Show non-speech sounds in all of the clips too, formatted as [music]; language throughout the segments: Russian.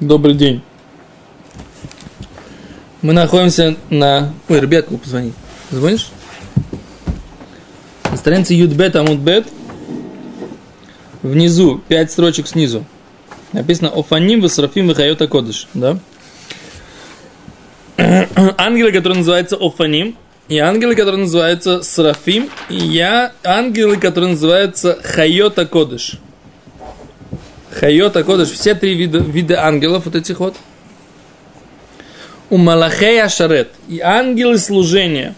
Добрый день. Мы находимся на... Ой, ребятку позвони. Звонишь? На странице Юдбет Амудбет. Внизу, пять строчек снизу. Написано Офаним Васрафим Вихайота Кодыш. Да? [clears throat] Ангелы, которые называются Офаним, и ангелы, которые называются Срафим, и я ангелы, которые называются Хайота Кодыш. Хайота Кодыш, все три вида, вида ангелов вот этих вот. У Малахея Шарет и ангелы служения.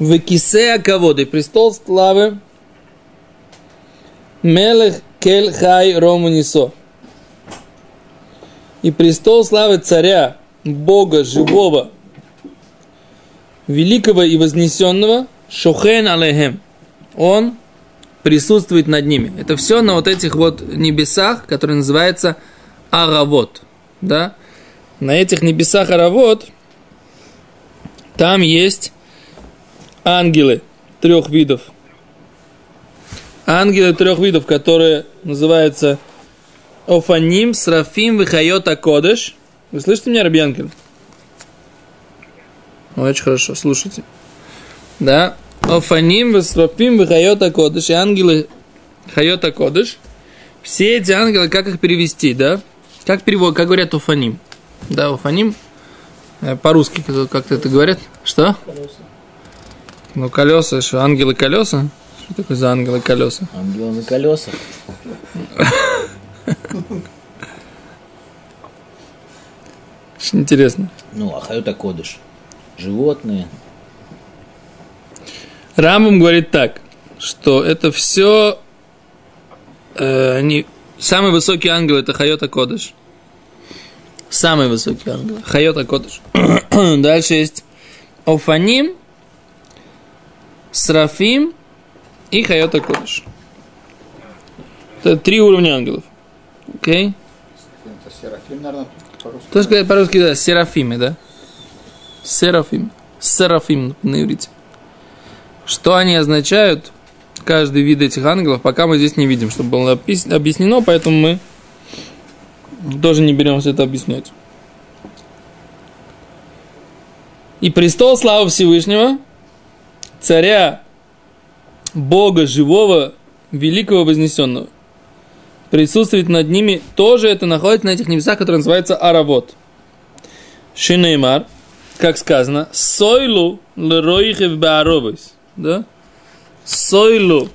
В Кисея Каводы, престол славы. Мелех Кель Хай Рому Нисо. И престол славы царя, Бога живого, великого и вознесенного, Шохен Алехем. Он присутствует над ними. Это все на вот этих вот небесах, которые называются Аравот. Да? На этих небесах Аравот там есть ангелы трех видов. Ангелы трех видов, которые называются Офаним, Срафим, Вихайота, Кодыш. Вы слышите меня, Рабьянкин? Очень хорошо, слушайте. Да, Офаним, Весропим, Вихайота Кодыш, и ангелы Хайота Кодыш. Все эти ангелы, как их перевести, да? Как перевод, как говорят Офаним? Да, Офаним, по-русски как-то это говорят. Что? Колеса. Ну, колеса, что, ангелы колеса? Что такое за ангелы колеса? Ангелы на колесах. Интересно. Ну, а Хайота Кодыш. Животные. Рамбам говорит так, что это все э, не, самый высокий ангел это Хайота Кодыш. Самый высокий ангел. Хайота Кодыш. [clears throat] Дальше есть Офаним, Срафим и Хайота Кодыш. Это три уровня ангелов. Окей? Okay? Это Серафим, наверное, по-русски. То есть, по-русски, да, Серафимы, да? Серафим. Серафим на иврите. Что они означают, каждый вид этих ангелов, пока мы здесь не видим, чтобы было объяснено, поэтому мы тоже не беремся это объяснять. И престол славы Всевышнего, царя, Бога живого, великого, вознесенного, присутствует над ними, тоже это находится на этих небесах, которые называются Аравот. Шинеймар, как сказано, Сойлу лероихев бааровис да? Сойлу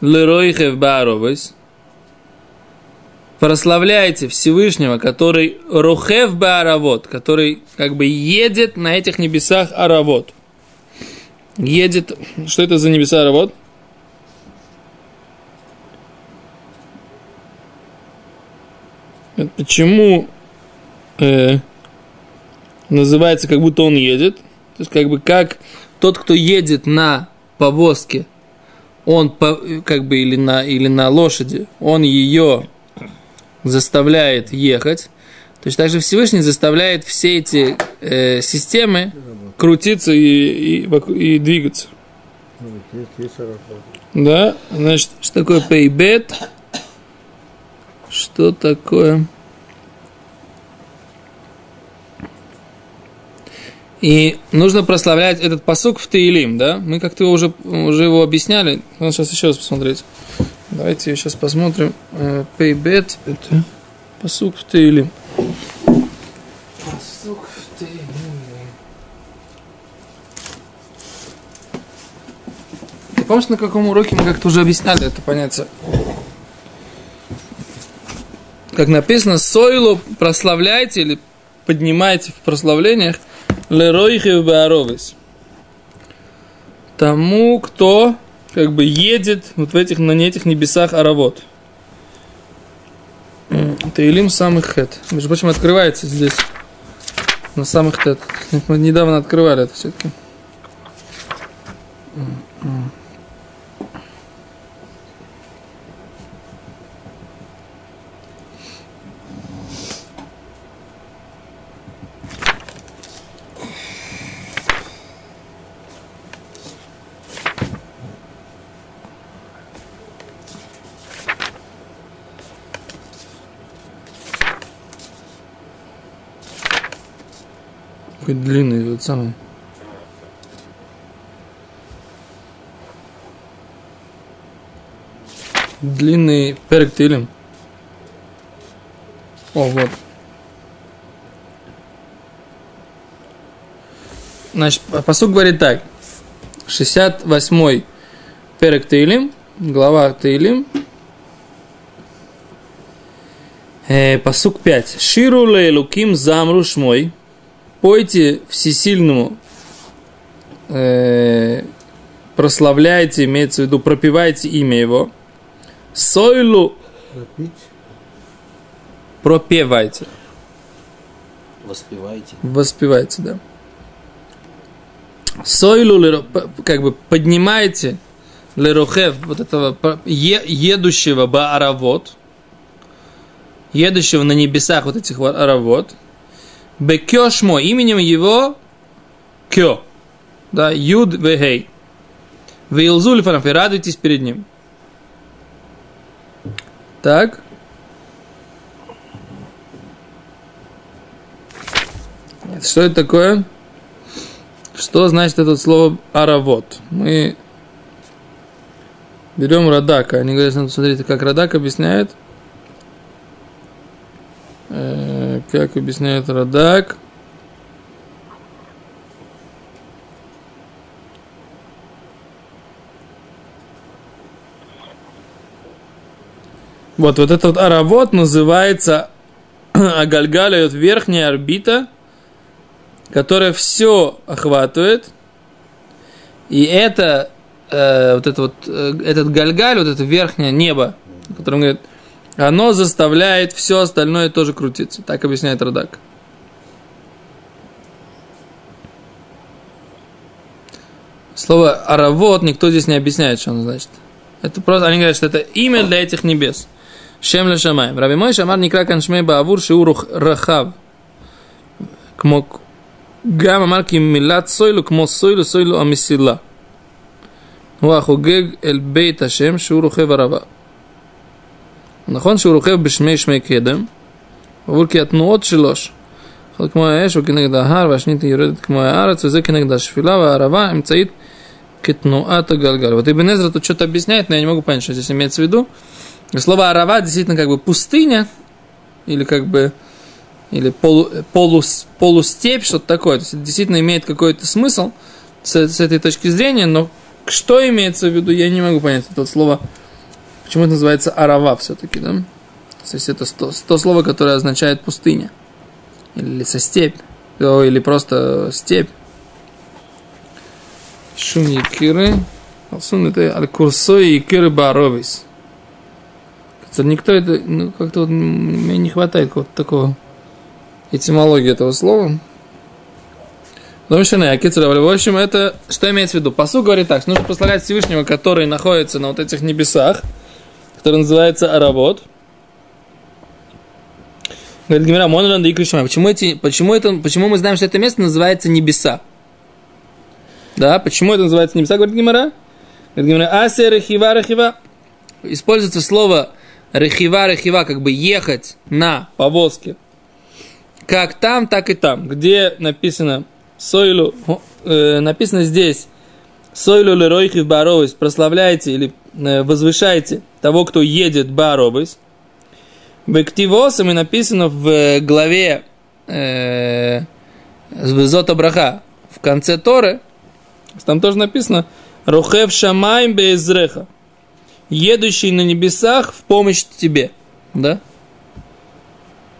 леройхев бааровес. Прославляйте Всевышнего, который рухев бааравот, который как бы едет на этих небесах аравот. Едет, что это за небеса аравот? Почему э, называется, как будто он едет? То есть, как бы, как тот, кто едет на повозке, он как бы или на, или на лошади, он ее заставляет ехать. То есть также Всевышний заставляет все эти э, системы крутиться и, и, и двигаться. Да, значит, что такое пейбет? Что такое? И нужно прославлять этот посук в Таилим, да? Мы как-то уже, уже его объясняли. Надо сейчас еще раз посмотреть. Давайте сейчас посмотрим. Э, Пейбет – это посук в Таилим. Посук в Таилим. Ты помнишь, на каком уроке мы как-то уже объясняли это понятие? Как написано, сойлу прославляйте или поднимайте в прославлениях – Леройхев Бааровис. Тому, кто как бы едет вот в этих, на этих небесах Аравот. Илим самых хет. Между прочим, открывается здесь. На самых хет. Мы недавно открывали это все-таки. Какой длинный, вот самый. Длинный Тилим. О, вот. Значит, посуд говорит так. 68-й перек Тилим, глава Тилим. Э, посук 5. Ширу луким замру шмой. Пойте всесильному, э, прославляйте, имеется в виду, пропивайте имя его. Сойлу Пропить. пропевайте. Воспевайте. Воспевайте, да. Сойлу, как бы поднимайте лерохев, вот этого е- едущего бааравот, едущего на небесах вот этих вот аравот, бекешмо, именем его кё, да, юд вегей, вейлзуль фараф, и радуйтесь перед ним. Так. Что это такое? Что значит это слово аравот? Мы берем Радака. Они говорят, смотрите, как Радак объясняет. Э, как объясняет Радак. Вот, вот этот аравот называется [clears throat] Агальгаля, вот верхняя орбита, которая все охватывает. И это, э, вот это вот, э, этот гальгаль, вот это верхнее небо, о котором говорит, оно заставляет все остальное тоже крутиться. Так объясняет Радак. Слово «аравот» никто здесь не объясняет, что оно значит. Это просто, они говорят, что это имя для этих небес. Шем ле шамаем. Раби Мой Шамар Никра Каншмей Баавур Шиурух Рахав. Кмо гам амар ки милат сойлу кмо сойлу сойлу амисила. Вахугег эль бейт Ашем Шиурух Эварава. נכון שהוא רוכב בשמי שמי קדם, עבור כי התנועות שלו, אחד כמו האש הוא כנגד ההר והשנית היא יורדת כמו הארץ וזה כנגד השפילה והערבה אמצעית כתנועת הגלגל. Вот Ибн Эзра тут что-то объясняет, но я не могу понять, что здесь имеется в виду. Слово арава действительно как бы пустыня, или как бы или полу, полу, полустепь, что-то такое. То есть это действительно имеет какой-то смысл с, с этой точки зрения, но что имеется в виду, я не могу понять. Это вот слово, почему это называется арава все-таки, да? То есть это то, то слово, которое означает пустыня. Или со О, или просто степь. Шум якиры. Алсун это аль-курсой якиры баровис. Никто это, ну, как-то вот, мне не хватает какого-то такого этимологии этого слова. Ну, в общем, это что имеется в виду? Посу говорит так, что нужно прославлять Всевышнего, который находится на вот этих небесах, который называется Аравод. Говорит Гимера, Монран и Кришма. Почему, эти, почему, это, почему мы знаем, что это место называется небеса? Да, почему это называется небеса, говорит Гимера? Говорит Гимера, асе рехива рехива. Используется слово рехива, как бы ехать на повозке как там, так и там. Где написано Сойлу, э, написано здесь Сойлу леройхи баровис, прославляйте или э, возвышайте того, кто едет баровис. Бективосами написано в главе э, Зота Браха, в конце Торы, там тоже написано Рухев Шамайм Безреха, едущий на небесах в помощь тебе. Да?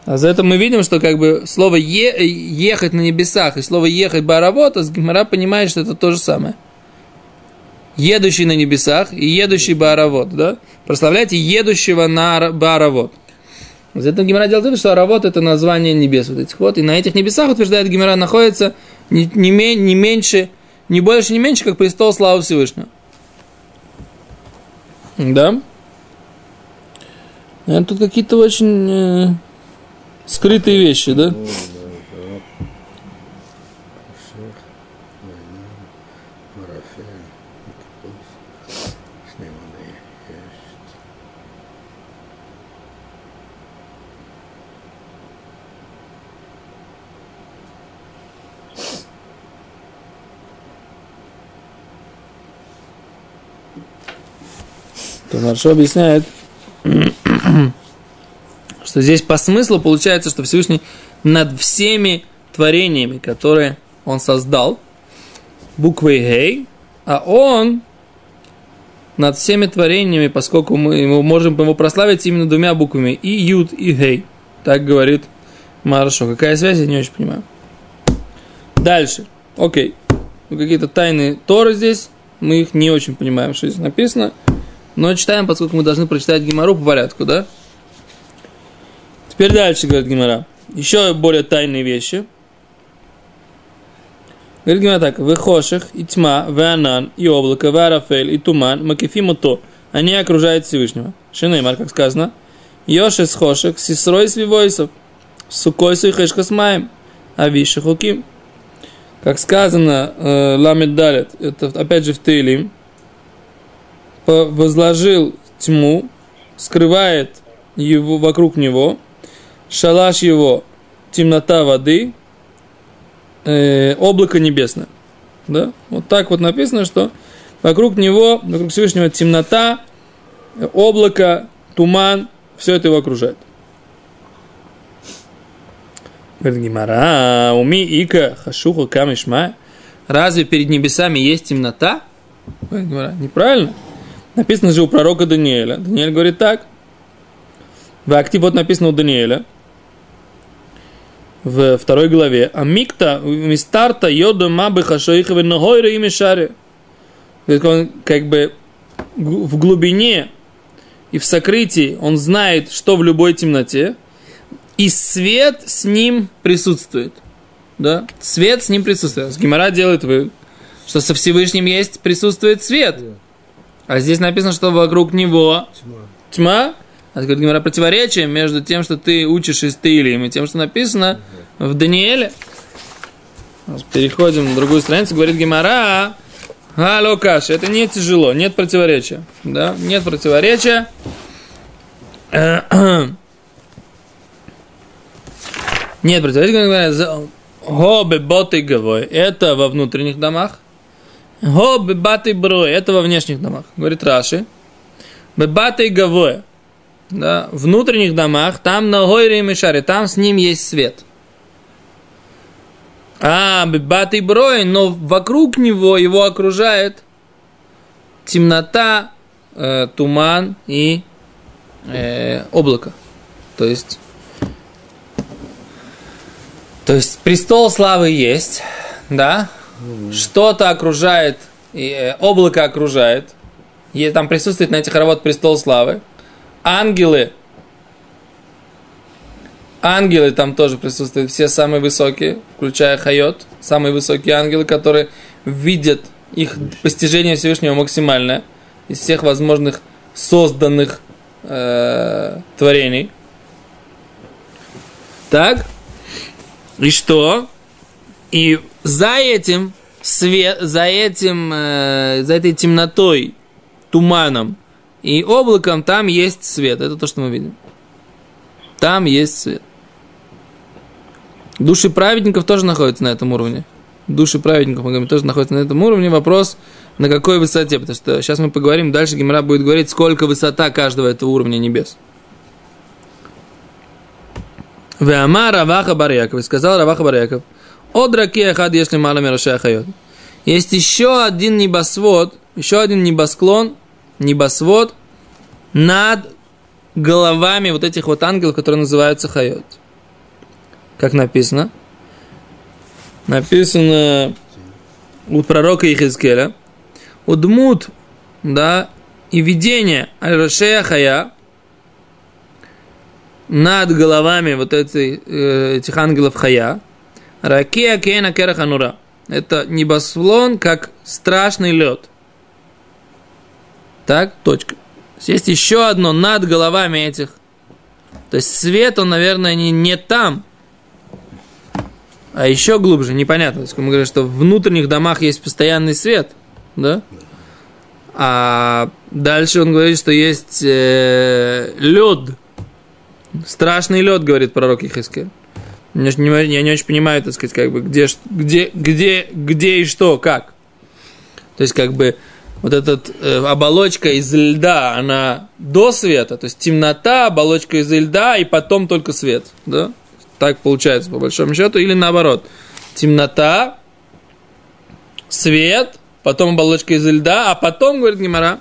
А за это мы видим, что как бы слово е, ехать на небесах и слово ехать баравота, Гимара понимает, что это то же самое. Едущий на небесах и едущий баравод, да? Прославляйте едущего на баравод. За это Гимара делает вывод, что Аравот это название небес вот этих вот. И на этих небесах, утверждает Гимара, находится не, не, не меньше, не больше, не меньше, как престол славы Всевышнего. Да? Это тут какие-то очень э, скрытые вещи, да? То Маршо объясняет, что здесь по смыслу получается, что Всевышний над всеми творениями, которые он создал, буквой Гей, а он над всеми творениями, поскольку мы, мы можем его прославить именно двумя буквами, и Юд, и Гей. Так говорит Маршо. Какая связь, я не очень понимаю. Дальше. Окей. Ну, какие-то тайны Торы здесь. Мы их не очень понимаем, что здесь написано. Но читаем, поскольку мы должны прочитать Гимару по порядку, да? Теперь дальше, говорит Гимара. Еще более тайные вещи. Говорит Гимара так. Выхоших, и тьма, веанан, и облако, веарафель, и туман, макефиму то. Они окружают Всевышнего. Шинеймар, как сказано. Йошес хошек, сисрой свивойсов, сукой суихешка с маем, а виши хуким. Как сказано, э, ламед далит, это опять же в Тейлим, возложил тьму, скрывает его вокруг него, шалаш его темнота воды, э, облако небесное. Да? Вот так вот написано, что вокруг него, вокруг Всевышнего темнота, облако, туман, все это его окружает. Говорит Гимара, уми ика хашуха камишма. Разве перед небесами есть темнота? Говорит Гимара, неправильно. Написано же у пророка Даниэля. Даниэль говорит так. В акте вот написано у Даниэля в второй главе. А микта мистарта йода мабы хашоихове ногойра и мишаре. Он как бы в глубине и в сокрытии он знает, что в любой темноте, и свет с ним присутствует. Да? Свет с ним присутствует. Гимара делает вы, что со Всевышним есть, присутствует свет. А здесь написано, что вокруг него тьма. тьма. А говорит Гимара противоречие между тем, что ты учишь из Таилим, и тем, что написано в Даниэле. Переходим на другую страницу, говорит Гимара. Алло, Каша, это не тяжело, нет противоречия. Да, нет противоречия. Нет противоречия. Хобе боты гавой. Это во внутренних домах. Хобе баты брой. Это во внешних домах. Говорит Раши. Бебаты гавой. Да, в внутренних домах, там на гойре и мишаре, там с ним есть свет. А, баты брой, но вокруг него его окружает темнота, э, туман и э, облако. То есть, то есть престол славы есть, да? Что-то окружает, и, э, облако окружает. И там присутствует на этих работ престол славы. Ангелы Ангелы там тоже присутствуют, все самые высокие, включая Хайот, самые высокие ангелы, которые видят их постижение Всевышнего максимальное из всех возможных созданных э, творений. Так? И что? И за этим свет, за этим, э, за этой темнотой, туманом и облаком там есть свет. Это то, что мы видим. Там есть свет. Души праведников тоже находятся на этом уровне. Души праведников, мы говорим, тоже находятся на этом уровне. Вопрос, на какой высоте, потому что сейчас мы поговорим, дальше Гимара будет говорить, сколько высота каждого этого уровня небес. Веама Раваха Барьяков, сказал Раваха Барьяков, ахад, если мало мироша хайот. Есть еще один небосвод, еще один небосклон, небосвод над головами вот этих вот ангелов, которые называются хайот как написано? Написано у пророка Ихискеля. Удмут, да, и видение Аль-Рашея Хая над головами вот эти, э, этих ангелов Хая. Ракея Кейна Кераханура. Это небосвлон, как страшный лед. Так, точка. Есть еще одно над головами этих. То есть свет, он, наверное, не, не там, а еще глубже, непонятно. То есть мы говорим, что в внутренних домах есть постоянный свет, да? А дальше он говорит, что есть э, лед. Страшный лед, говорит пророк Ихискель. Я не, я не очень понимаю, так сказать, как бы, где, где, где, где и что, как. То есть, как бы, вот эта э, оболочка из льда, она до света, то есть темнота, оболочка из льда, и потом только свет, да? Так получается, по большому счету, или наоборот. Темнота, свет, потом оболочка из льда, а потом, говорит Гимара,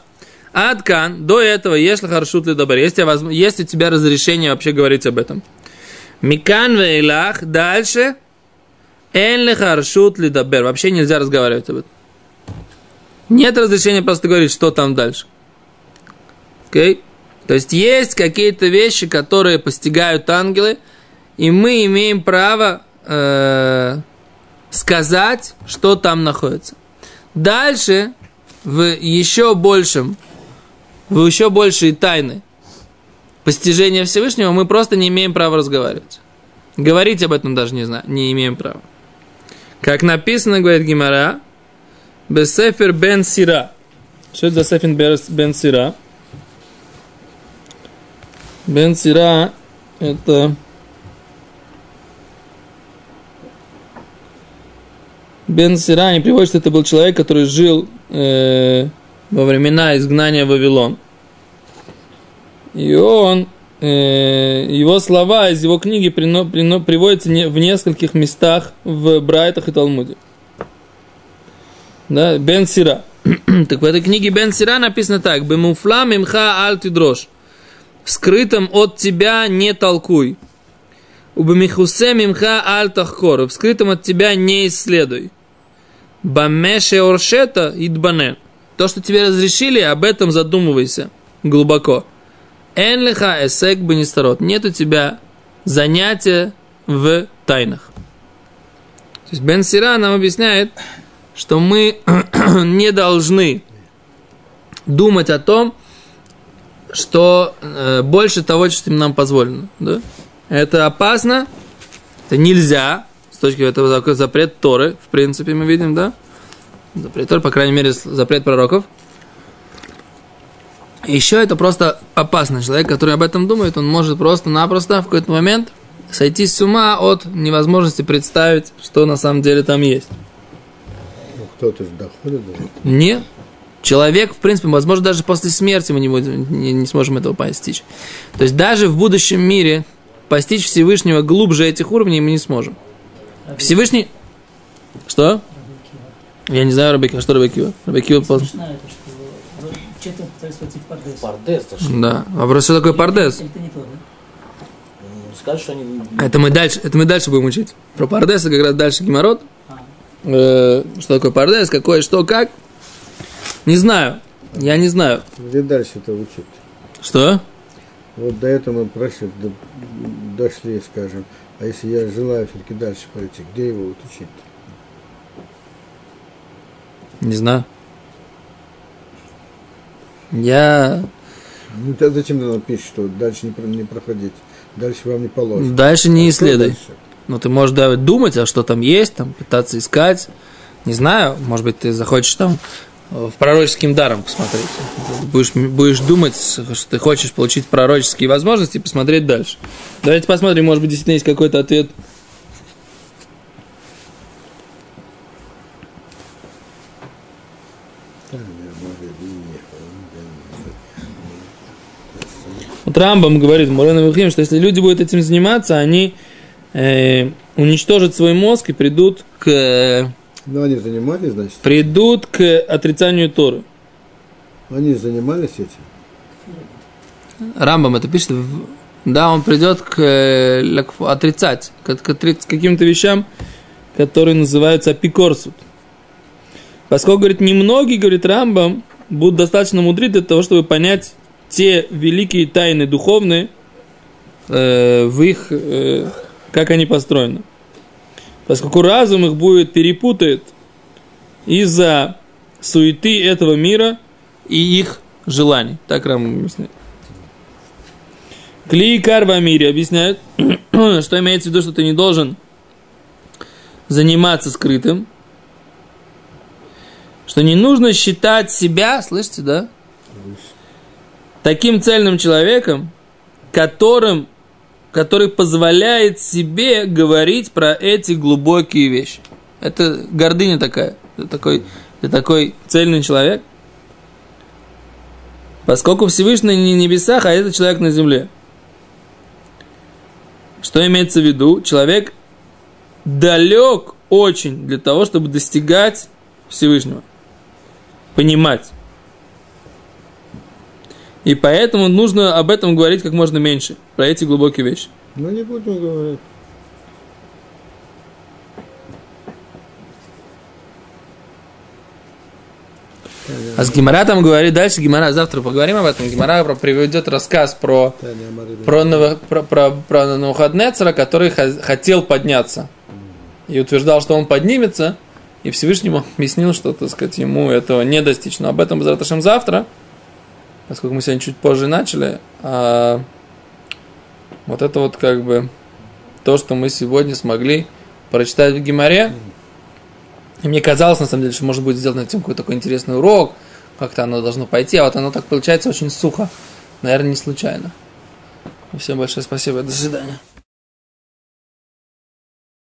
Адкан, до этого, если харшут ли добр, есть, есть у тебя разрешение вообще говорить об этом. Микан вейлах, дальше, эн харшут ли добер, вообще нельзя разговаривать об этом. Нет разрешения просто говорить, что там дальше. Окей? Okay? То есть есть какие-то вещи, которые постигают ангелы, и мы имеем право э, сказать, что там находится. Дальше, в еще большем, в еще большей тайны постижения Всевышнего, мы просто не имеем права разговаривать. Говорить об этом даже не, знаю, не имеем права. Как написано, говорит Гимара, Бесефер бен Сира. Что это за Сефер бен Сира? Бен Сира это Бен Сира они приводят, что это был человек, который жил э, во времена изгнания в Вавилон. И он, э, его слова из его книги прино, прино, приводятся не, в нескольких местах в Брайтах и Талмуде. Да, Бен Сира. [clears throat] так в этой книге Бен Сира написано так. Бемуфла мимха аль дрожь. В скрытом от тебя не толкуй. У бемихусе мимха аль тахкор. В скрытом от тебя не исследуй. Бамеше оршета идбане. То, что тебе разрешили, об этом задумывайся глубоко. Энлиха эсек бенистарот. Нет у тебя занятия в тайнах. То есть Бен Сира нам объясняет, что мы [clears throat] не должны думать о том, что э, больше того, что нам позволено. Да? Это опасно, это нельзя, с точки этого запрет Торы, в принципе, мы видим, да? Запрет Торы, по крайней мере, запрет пророков. Еще это просто опасный человек, который об этом думает, он может просто-напросто в какой-то момент сойти с ума от невозможности представить, что на самом деле там есть. Ну, кто-то же доходит до Нет. Человек, в принципе, возможно, даже после смерти мы не, будем, не, не сможем этого постичь. То есть даже в будущем мире постичь Всевышнего глубже этих уровней мы не сможем. Всевышний... Что? Я не знаю, Рабекива. Что Рабекива? Рабекива поздно. Пардес, Да. Вопрос, что такое пардес? Это не то, да? Скажешь, что они... Это мы дальше, это мы дальше будем учить. Про пардеса как раз дальше геморрот. Э, что такое пардес, какое, что, как. Не знаю. Я не знаю. Где дальше это учить? Что? Вот до этого мы прошли, до- дошли, скажем. А если я желаю все-таки дальше пойти, где его вот учить? Не знаю. Я Ну, тогда зачем нам пишет, что дальше не, не проходить? Дальше вам не положено. дальше не А исследуй. дальше? Ну, ты можешь да, думать, а что там есть, там, пытаться искать. Не знаю, может быть, ты захочешь там э, в пророческим даром посмотреть. Будешь, будешь думать, что ты хочешь получить пророческие возможности и посмотреть дальше. Давайте посмотрим, может быть, действительно есть какой-то ответ. Вот Рамбам говорит, Мурена Вихим, что если люди будут этим заниматься, они э, уничтожат свой мозг и придут к, э, Ну, они занимались, значит? придут к отрицанию Торы. Они занимались этим? Рамбам это пишет, да, он придет к, э, лак- отрицать, к, к к каким-то вещам, которые называются апикорсут. Поскольку, говорит, немногие, говорит Рамбам, будут достаточно мудры для того, чтобы понять те великие тайны духовные э, в их, э, как они построены. Поскольку разум их будет перепутает из-за суеты этого мира и их желаний. Так Рамбам объясняет. Кликар в мире объясняет, [clears throat] что имеется в виду, что ты не должен заниматься скрытым, что не нужно считать себя, слышите, да? Таким цельным человеком, которым, который позволяет себе говорить про эти глубокие вещи. Это гордыня такая. Ты такой, ты такой цельный человек, Поскольку Всевышний не на небесах, а это человек на земле. Что имеется в виду? Человек далек очень для того, чтобы достигать Всевышнего. Понимать. И поэтому нужно об этом говорить как можно меньше, про эти глубокие вещи. Ну, не будем говорить. А с Гимара там говорит, дальше Гимара, завтра поговорим об этом, Гимара про- приведет рассказ про, про, Ново- про, про, про Навуходнецера, который хотел подняться. И утверждал, что он поднимется, и Всевышнему объяснил, что, так сказать, ему этого не достичь. Но об этом Безраташем завтра, поскольку мы сегодня чуть позже начали, а вот это вот как бы то, что мы сегодня смогли прочитать в Гимаре. И мне казалось, на самом деле, что сделать на эту тему какой-то такой интересный урок, как-то оно должно пойти, а вот оно так получается очень сухо. Наверное, не случайно. Всем большое спасибо, до свидания.